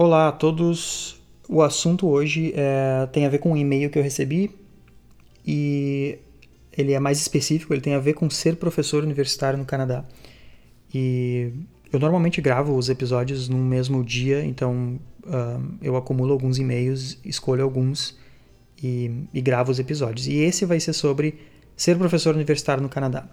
Olá a todos. O assunto hoje é, tem a ver com um e-mail que eu recebi e ele é mais específico, ele tem a ver com ser professor universitário no Canadá. E eu normalmente gravo os episódios no mesmo dia, então uh, eu acumulo alguns e-mails, escolho alguns e, e gravo os episódios. E esse vai ser sobre ser professor universitário no Canadá.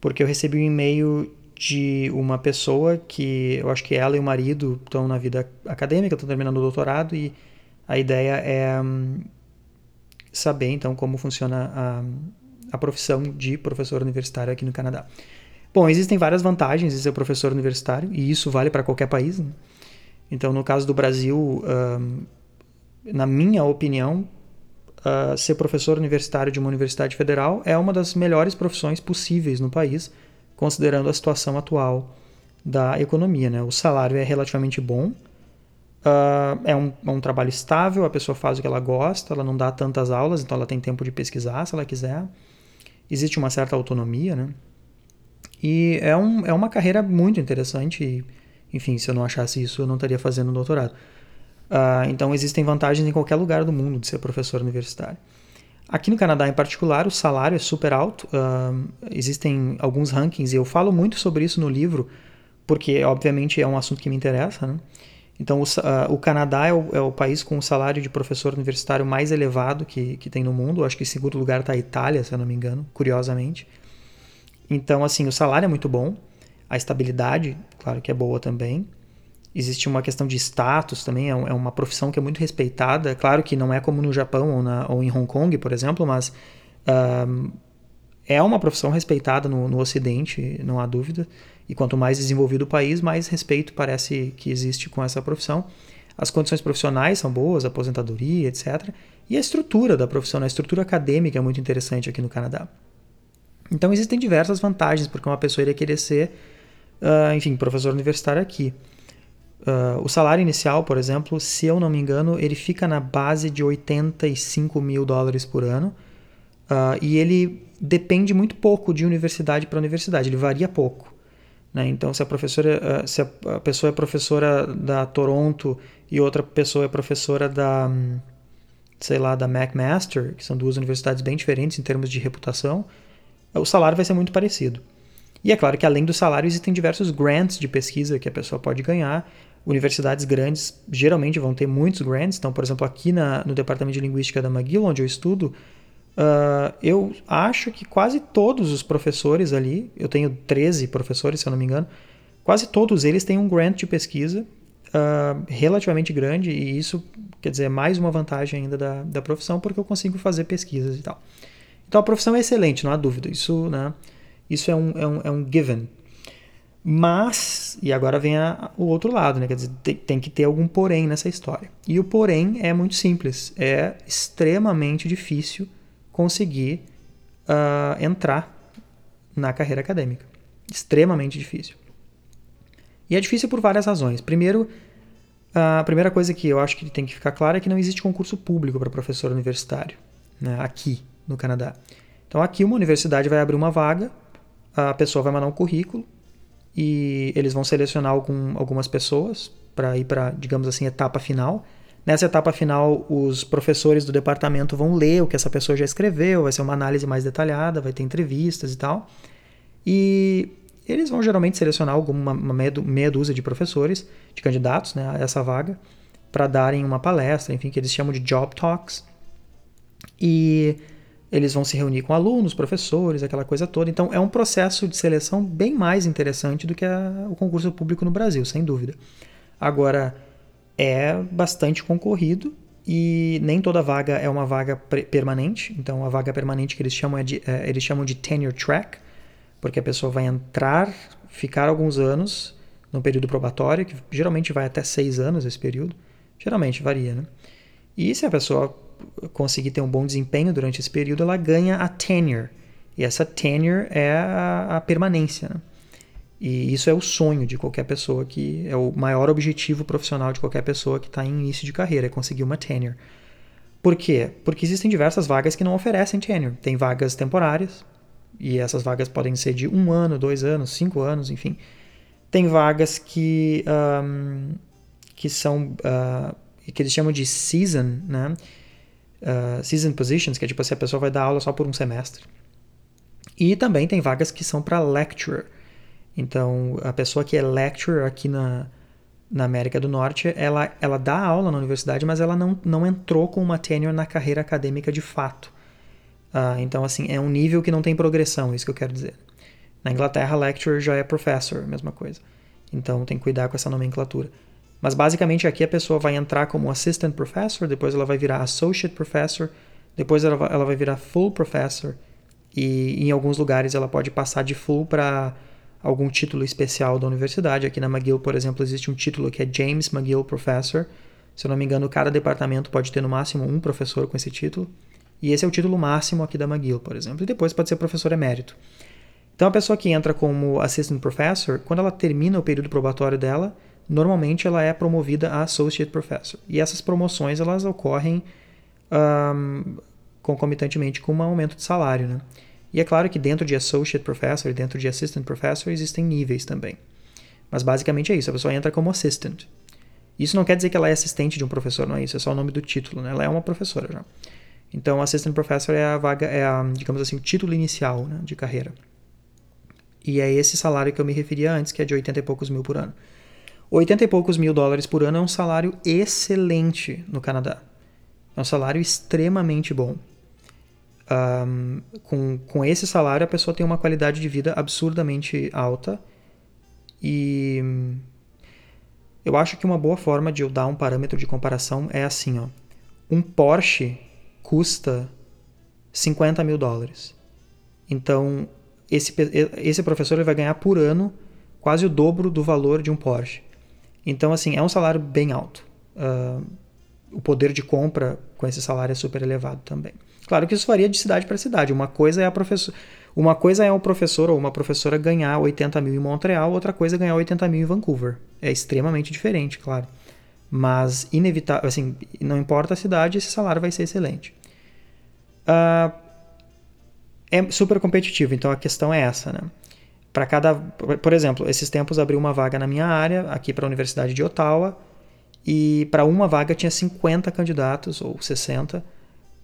Porque eu recebi um e-mail de uma pessoa que eu acho que ela e o marido estão na vida acadêmica, estão terminando o doutorado e a ideia é um, saber então como funciona a, a profissão de professor universitário aqui no Canadá. Bom, existem várias vantagens de ser professor universitário e isso vale para qualquer país. Né? Então, no caso do Brasil, um, na minha opinião, uh, ser professor universitário de uma universidade federal é uma das melhores profissões possíveis no país considerando a situação atual da economia. Né? O salário é relativamente bom, uh, é, um, é um trabalho estável, a pessoa faz o que ela gosta, ela não dá tantas aulas, então ela tem tempo de pesquisar se ela quiser. Existe uma certa autonomia, né? E é, um, é uma carreira muito interessante. E, enfim, se eu não achasse isso, eu não estaria fazendo doutorado. Uh, então, existem vantagens em qualquer lugar do mundo de ser professor universitário. Aqui no Canadá, em particular, o salário é super alto. Uh, existem alguns rankings e eu falo muito sobre isso no livro, porque, obviamente, é um assunto que me interessa. Né? Então, o, uh, o Canadá é o, é o, país com o salário de professor universitário mais elevado que, que tem no mundo. Acho que em segundo lugar está a Itália, se eu não me engano, curiosamente. Então, assim, o salário é muito bom. A estabilidade, claro que é boa também existe uma questão de status também, é, é uma profissão que é muito respeitada. Claro que não é como no Japão ou, na, ou em Hong Kong, por exemplo, mas um, é uma profissão respeitada no, no Ocidente, não há dúvida. E quanto mais desenvolvido o país, mais respeito parece que existe com essa profissão. As condições profissionais são boas, aposentadoria, etc. E a estrutura da profissão, a estrutura acadêmica é muito interessante aqui no Canadá. Então existem diversas vantagens porque uma pessoa iria querer ser, uh, enfim, professor universitário aqui. Uh, o salário inicial, por exemplo, se eu não me engano, ele fica na base de 85 mil dólares por ano. Uh, e ele depende muito pouco de universidade para universidade, ele varia pouco. Né? Então, se a, professora, uh, se a pessoa é professora da Toronto e outra pessoa é professora da, sei lá, da McMaster, que são duas universidades bem diferentes em termos de reputação, o salário vai ser muito parecido. E é claro que além do salário existem diversos grants de pesquisa que a pessoa pode ganhar universidades grandes geralmente vão ter muitos grants. Então, por exemplo, aqui na, no departamento de linguística da McGill, onde eu estudo, uh, eu acho que quase todos os professores ali, eu tenho 13 professores, se eu não me engano, quase todos eles têm um grant de pesquisa uh, relativamente grande, e isso quer dizer é mais uma vantagem ainda da, da profissão, porque eu consigo fazer pesquisas e tal. Então a profissão é excelente, não há dúvida. Isso, né, isso é, um, é, um, é um given. Mas, e agora vem a, o outro lado, né? Quer dizer, tem, tem, que ter algum porém nessa história. E o porém é muito simples. É extremamente difícil conseguir uh, entrar na carreira acadêmica. Extremamente difícil. E é difícil por várias razões. Primeiro, a primeira coisa que eu acho que tem que ficar clara é que não existe concurso público para professor universitário, né? aqui no Canadá. Então, aqui uma universidade vai abrir uma vaga, a pessoa vai mandar um currículo, e eles vão selecionar algum, algumas pessoas para ir para, digamos assim, etapa final. Nessa etapa final, os professores do departamento vão ler o que essa pessoa já escreveu, vai ser uma análise mais detalhada, vai ter entrevistas e tal. E eles vão geralmente selecionar alguma uma meia, meia dúzia de professores, de candidatos né, a essa vaga, para darem uma palestra, enfim, que eles chamam de job talks. E eles vão se reunir com alunos, professores, aquela coisa toda. Então é um processo de seleção bem mais interessante do que a, o concurso público no Brasil, sem dúvida. Agora, é bastante concorrido e nem toda vaga é uma vaga permanente. Então a vaga permanente que eles chamam, é de, é, eles chamam de tenure track, porque a pessoa vai entrar, ficar alguns anos no período probatório, que geralmente vai até seis anos esse período. Geralmente varia, né? E se a pessoa conseguir ter um bom desempenho durante esse período, ela ganha a tenure. E essa tenure é a, a permanência. Né? E isso é o sonho de qualquer pessoa que é o maior objetivo profissional de qualquer pessoa que está em início de carreira, é conseguir uma tenure. Por quê? Porque existem diversas vagas que não oferecem tenure. Tem vagas temporárias, e essas vagas podem ser de um ano, dois anos, cinco anos, enfim. Tem vagas que um, que são uh, que eles chamam de season, né? Uh, season positions, que é tipo assim, a pessoa vai dar aula só por um semestre. E também tem vagas que são para lecturer. Então, a pessoa que é lecturer aqui na, na América do Norte, ela, ela dá aula na universidade, mas ela não, não entrou com uma tenure na carreira acadêmica de fato. Uh, então, assim, é um nível que não tem progressão, isso que eu quero dizer. Na Inglaterra, lecturer já é professor, mesma coisa. Então, tem que cuidar com essa nomenclatura. Mas, basicamente, aqui a pessoa vai entrar como assistant professor, depois ela vai virar associate professor, depois ela vai, ela vai virar full professor, e em alguns lugares ela pode passar de full para algum título especial da universidade. Aqui na McGill, por exemplo, existe um título que é James McGill Professor. Se eu não me engano, cada departamento pode ter no máximo um professor com esse título. E esse é o título máximo aqui da McGill, por exemplo. E depois pode ser professor emérito. Então, a pessoa que entra como assistant professor, quando ela termina o período probatório dela, normalmente ela é promovida a associate professor. E essas promoções elas ocorrem um, concomitantemente com um aumento de salário, né? E é claro que dentro de Associate Professor e dentro de Assistant Professor existem níveis também. Mas basicamente é isso, a pessoa entra como Assistant. Isso não quer dizer que ela é assistente de um professor, não é isso, é só o nome do título, né? Ela é uma professora já. Então, Assistant Professor é a vaga, é a, digamos assim, o título inicial né, de carreira. E é esse salário que eu me referia antes, que é de 80 e poucos mil por ano. 80 e poucos mil dólares por ano é um salário excelente no Canadá. É um salário extremamente bom um, com, com esse salário a pessoa tem uma qualidade de vida absurdamente alta e eu acho que uma boa forma de eu dar um parâmetro de comparação é assim, ó. Um Porsche custa 50 mil dólares. Então, esse, esse professor ele vai ganhar por ano quase o dobro do valor de um Porsche. Então, assim, é um salário bem alto. Uh, o poder de compra com esse salário é super elevado também. Claro que isso varia de cidade para cidade. Uma coisa é a professor, uma coisa é o professor ou uma professora ganhar 80 mil em Montreal, outra coisa é ganhar 80 mil em Vancouver. É extremamente diferente, claro. Mas inevitável, assim, não importa a cidade, esse salário vai ser excelente. Uh, é super competitivo, então a questão é essa, né? Para cada, por exemplo, esses tempos abriu uma vaga na minha área, aqui para a Universidade de Ottawa, e para uma vaga tinha 50 candidatos ou 60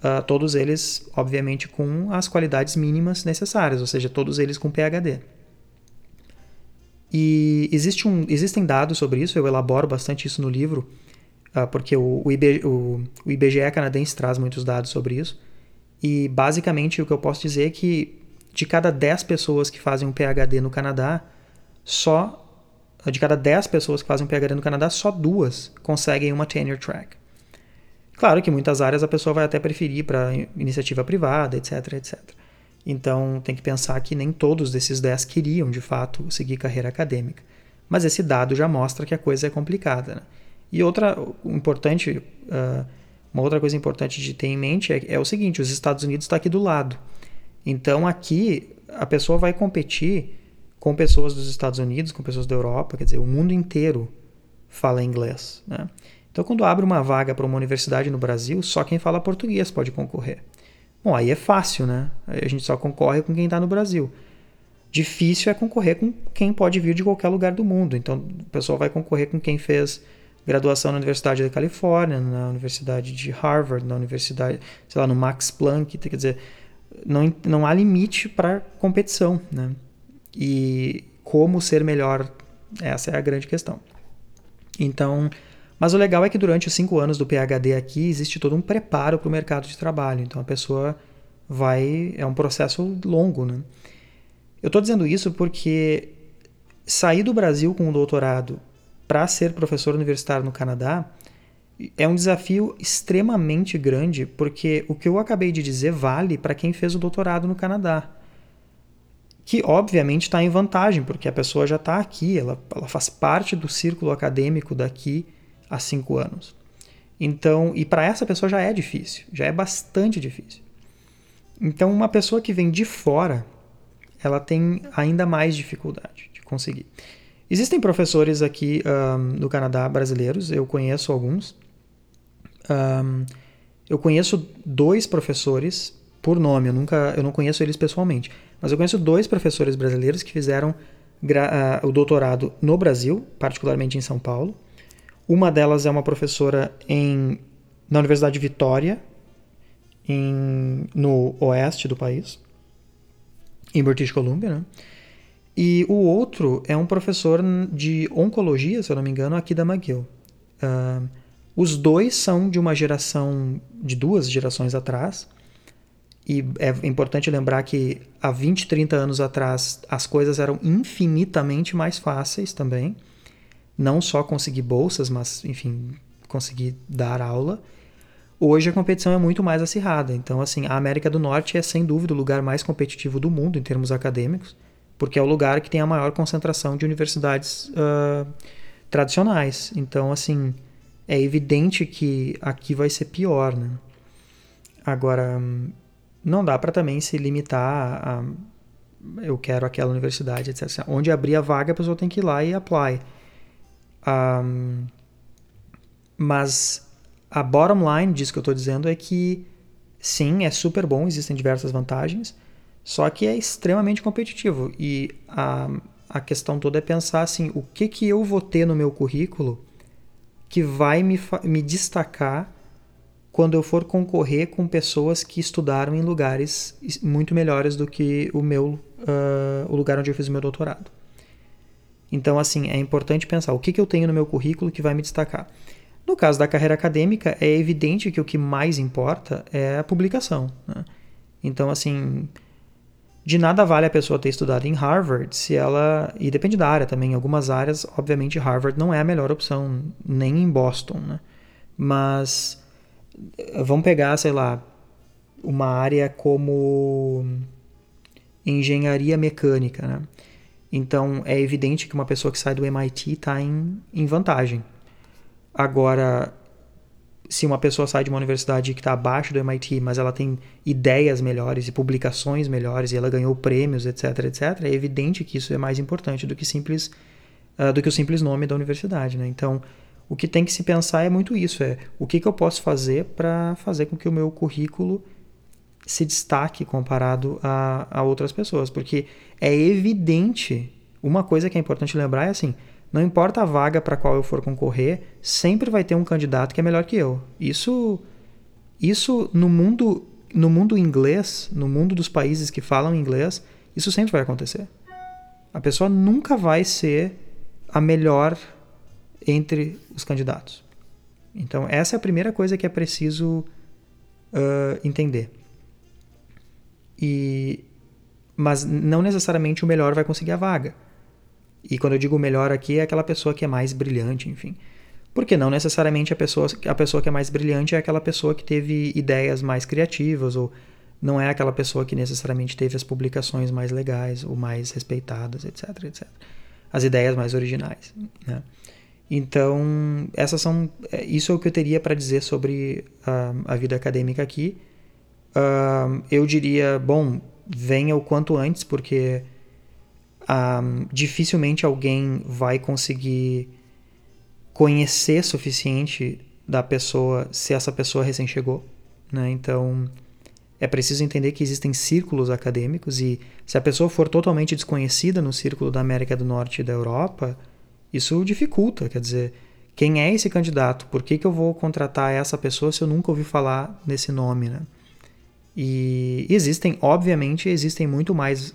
Uh, todos eles, obviamente, com as qualidades mínimas necessárias, ou seja, todos eles com PhD. E existe um, existem dados sobre isso, eu elaboro bastante isso no livro, uh, porque o, o, o, o IBGE canadense traz muitos dados sobre isso. E basicamente o que eu posso dizer é que de cada 10 pessoas que fazem um PhD no Canadá, só de cada 10 pessoas que fazem um PhD no Canadá, só duas conseguem uma tenure track. Claro que muitas áreas a pessoa vai até preferir para iniciativa privada, etc, etc. Então tem que pensar que nem todos desses 10 queriam de fato seguir carreira acadêmica. Mas esse dado já mostra que a coisa é complicada. Né? E outra importante, uh, uma outra coisa importante de ter em mente é, é o seguinte: os Estados Unidos está aqui do lado. Então aqui a pessoa vai competir com pessoas dos Estados Unidos, com pessoas da Europa, quer dizer, o mundo inteiro fala inglês. Né? Então, quando abre uma vaga para uma universidade no Brasil, só quem fala português pode concorrer. Bom, aí é fácil, né? Aí a gente só concorre com quem está no Brasil. Difícil é concorrer com quem pode vir de qualquer lugar do mundo. Então, o pessoal vai concorrer com quem fez graduação na Universidade da Califórnia, na Universidade de Harvard, na Universidade, sei lá, no Max Planck. Quer dizer, não, não há limite para competição, né? E como ser melhor, essa é a grande questão. Então, mas o legal é que durante os cinco anos do PhD aqui existe todo um preparo para o mercado de trabalho. Então a pessoa vai. É um processo longo, né? Eu estou dizendo isso porque sair do Brasil com um doutorado para ser professor universitário no Canadá é um desafio extremamente grande, porque o que eu acabei de dizer vale para quem fez o doutorado no Canadá. Que obviamente está em vantagem, porque a pessoa já está aqui, ela, ela faz parte do círculo acadêmico daqui há cinco anos. Então, e para essa pessoa já é difícil, já é bastante difícil. Então, uma pessoa que vem de fora, ela tem ainda mais dificuldade de conseguir. Existem professores aqui um, no Canadá brasileiros, eu conheço alguns. Um, eu conheço dois professores por nome, eu nunca, eu não conheço eles pessoalmente, mas eu conheço dois professores brasileiros que fizeram uh, o doutorado no Brasil, particularmente em São Paulo, Uma delas é uma professora em, na Universidade de Vitória, em, no oeste do país, em British Columbia, né? E o outro é um professor de oncologia, se eu não me engano, aqui da McGill. Uh, os dois são de uma geração, de duas gerações atrás. E é importante lembrar que há 20, 30 anos atrás as coisas eram infinitamente mais fáceis também. Não só conseguir bolsas, mas, enfim, conseguir dar aula. Hoje a competição é muito mais acirrada. Então, assim, a América do Norte é sem dúvida o lugar mais competitivo do mundo em termos acadêmicos, porque é o lugar que tem a maior concentração de universidades uh, tradicionais. Então, assim, é evidente que aqui vai ser pior, né? Agora, não dá para também se limitar a, eu quero aquela universidade, etc. Onde abrir a vaga, a pessoa tem que ir lá e apply. Um, mas a bottom line disso que eu estou dizendo é que sim, é super bom, existem diversas vantagens, só que é extremamente competitivo. E a, a questão toda é pensar assim, o que, que eu vou ter no meu currículo que vai me, me destacar quando eu for concorrer com pessoas que estudaram em lugares muito melhores do que o meu, uh, o lugar onde eu fiz o meu doutorado. Então, assim, é importante pensar o que, que eu tenho no meu currículo que vai me destacar. No caso da carreira acadêmica, é evidente que o que mais importa é a publicação. Né? Então, assim, de nada vale a pessoa ter estudado em Harvard se ela. E depende da área também. Em algumas áreas, obviamente, Harvard não é a melhor opção, nem em Boston, né? Mas vamos pegar, sei lá, uma área como engenharia mecânica, né? Então é evidente que uma pessoa que sai do MIT está em, em vantagem. Agora, se uma pessoa sai de uma universidade que está abaixo do MIT, mas ela tem ideias melhores e publicações melhores e ela ganhou prêmios, etc, etc, é evidente que isso é mais importante do que simples uh, do que o simples nome da universidade, né? Então, o que tem que se pensar é muito isso, é o que, que eu posso fazer para fazer com que o meu currículo se destaque comparado a, a outras pessoas, porque é evidente, uma coisa que é importante lembrar é assim, não importa a vaga para qual eu for concorrer, sempre vai ter um candidato que é melhor que eu. Isso, isso no mundo, no mundo inglês, no mundo dos países que falam inglês, isso sempre vai acontecer. A pessoa nunca vai ser a melhor entre os candidatos. Então, essa é a primeira coisa que é preciso uh, entender. E, mas não necessariamente o melhor vai conseguir a vaga. E quando eu digo melhor aqui, é aquela pessoa que é mais brilhante, enfim. Porque não necessariamente a pessoa, a pessoa que é mais brilhante é aquela pessoa que teve ideias mais criativas, ou não é aquela pessoa que necessariamente teve as publicações mais legais ou mais respeitadas, etc, etc. As ideias mais originais, né? Então, essas são, é, isso é o que eu teria para dizer sobre uh, a vida acadêmica aqui. Uh, eu diria, bom, venha o quanto antes, porque um, dificilmente alguém vai conseguir conhecer suficiente da pessoa se essa pessoa recém chegou, né? Então é preciso entender que existem círculos acadêmicos e se a pessoa for totalmente desconhecida no círculo da América do Norte e da Europa, isso dificulta, quer dizer, quem é esse candidato? Por que, que eu vou contratar essa pessoa se eu nunca ouvi falar nesse nome, né? E existem, obviamente, existem muito mais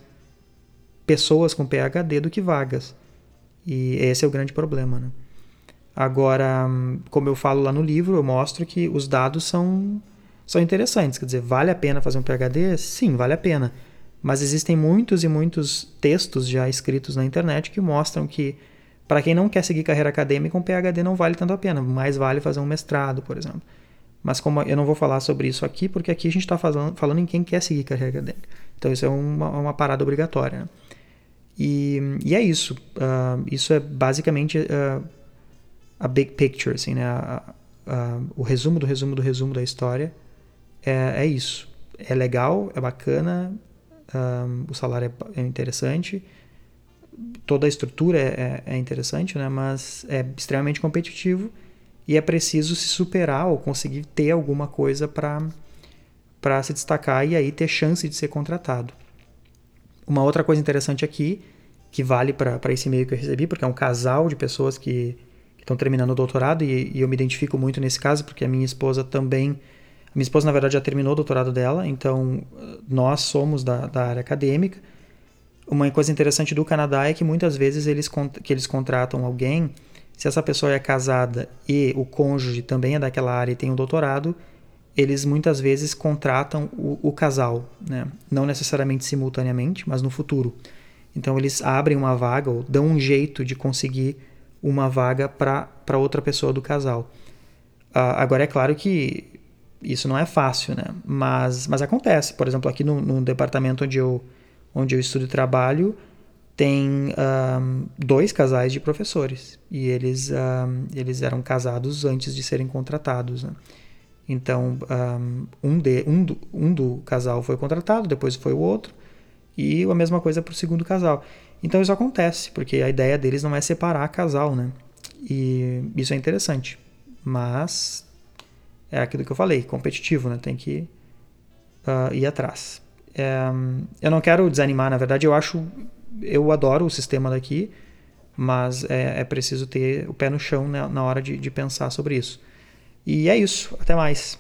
pessoas com PhD do que vagas. E esse é o grande problema. Né? Agora, como eu falo lá no livro, eu mostro que os dados são, são interessantes. Quer dizer, vale a pena fazer um PhD? Sim, vale a pena. Mas existem muitos e muitos textos já escritos na internet que mostram que, para quem não quer seguir carreira acadêmica, um PhD não vale tanto a pena. Mais vale fazer um mestrado, por exemplo. Mas como eu não vou falar sobre isso aqui, porque aqui a gente está falando, falando em quem quer seguir carreira acadêmica. Então isso é uma, uma parada obrigatória. Né? E, e é isso. Uh, isso é basicamente uh, a big picture, assim, né? A, a, o resumo do resumo do resumo da história é, é isso. É legal, é bacana, um, o salário é, é, interessante, toda a estrutura é, é, é interessante, né? Mas é extremamente competitivo e é preciso se superar ou conseguir ter alguma coisa para para se destacar e aí ter chance de ser contratado. Uma outra coisa interessante aqui, que vale para esse e-mail que eu recebi, porque é um casal de pessoas que, estão terminando o doutorado e, e, eu me identifico muito nesse caso porque a minha esposa também, minha esposa na verdade já terminou o doutorado dela, então nós somos da, da área acadêmica. Uma coisa interessante do Canadá é que muitas vezes eles, que eles contratam alguém, se essa pessoa é casada e o cônjuge também é daquela área e tem um doutorado, eles muitas vezes contratam o, o casal, né? não necessariamente simultaneamente, mas no futuro. Então eles abrem uma vaga ou dão um jeito de conseguir uma vaga para outra pessoa do casal. Uh, agora é claro que isso não é fácil, né? Mas, mas acontece. Por exemplo, aqui no, no departamento onde eu, onde eu estudo e trabalho, tem um, dois casais de professores. E eles, um, eles eram casados antes de serem contratados. Né? Então, um, de, um, do, um do casal foi contratado, depois foi o outro, e a mesma coisa para o segundo casal. Então, isso acontece, porque a ideia deles não é separar casal, né? E isso é interessante. Mas é aquilo que eu falei, competitivo, né? Tem que uh, ir atrás. É, eu não quero desanimar, na verdade, eu acho. Eu adoro o sistema daqui, mas é, é preciso ter o pé no chão né, na hora de, de pensar sobre isso. E é isso. Até mais.